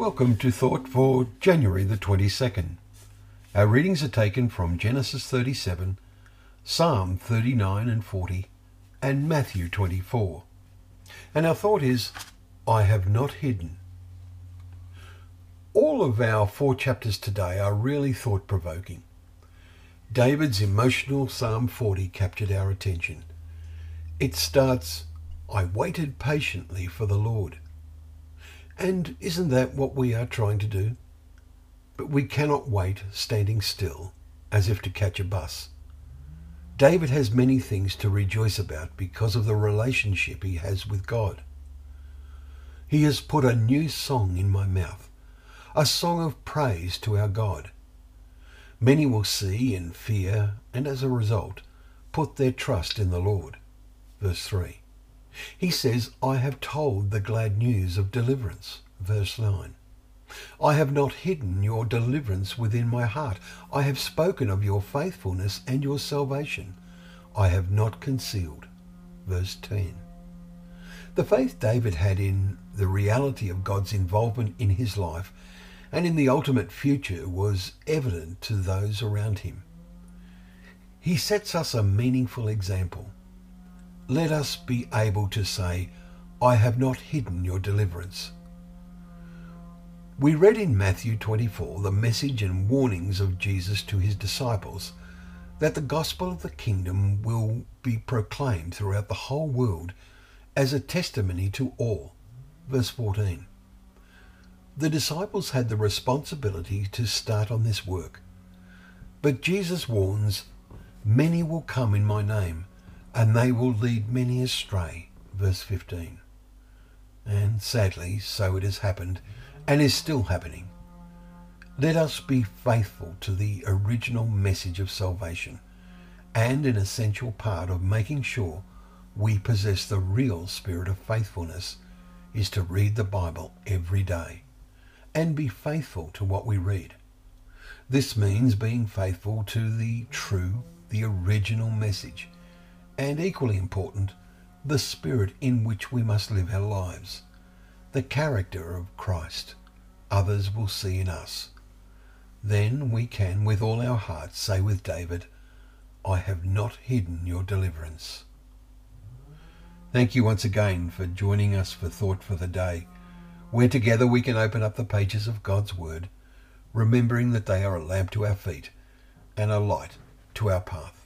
Welcome to Thought for January the 22nd. Our readings are taken from Genesis 37, Psalm 39 and 40, and Matthew 24. And our thought is, I have not hidden. All of our four chapters today are really thought provoking. David's emotional Psalm 40 captured our attention. It starts, I waited patiently for the Lord. And isn't that what we are trying to do? But we cannot wait standing still as if to catch a bus. David has many things to rejoice about because of the relationship he has with God. He has put a new song in my mouth, a song of praise to our God. Many will see and fear, and as a result, put their trust in the Lord. Verse 3. He says, I have told the glad news of deliverance. Verse 9. I have not hidden your deliverance within my heart. I have spoken of your faithfulness and your salvation. I have not concealed. Verse 10. The faith David had in the reality of God's involvement in his life and in the ultimate future was evident to those around him. He sets us a meaningful example let us be able to say, I have not hidden your deliverance. We read in Matthew 24 the message and warnings of Jesus to his disciples that the gospel of the kingdom will be proclaimed throughout the whole world as a testimony to all. Verse 14. The disciples had the responsibility to start on this work. But Jesus warns, Many will come in my name, and they will lead many astray. Verse 15. And sadly, so it has happened and is still happening. Let us be faithful to the original message of salvation and an essential part of making sure we possess the real spirit of faithfulness is to read the Bible every day and be faithful to what we read. This means being faithful to the true, the original message and equally important, the spirit in which we must live our lives, the character of Christ others will see in us. Then we can, with all our hearts, say with David, I have not hidden your deliverance. Thank you once again for joining us for Thought for the Day, where together we can open up the pages of God's Word, remembering that they are a lamp to our feet and a light to our path.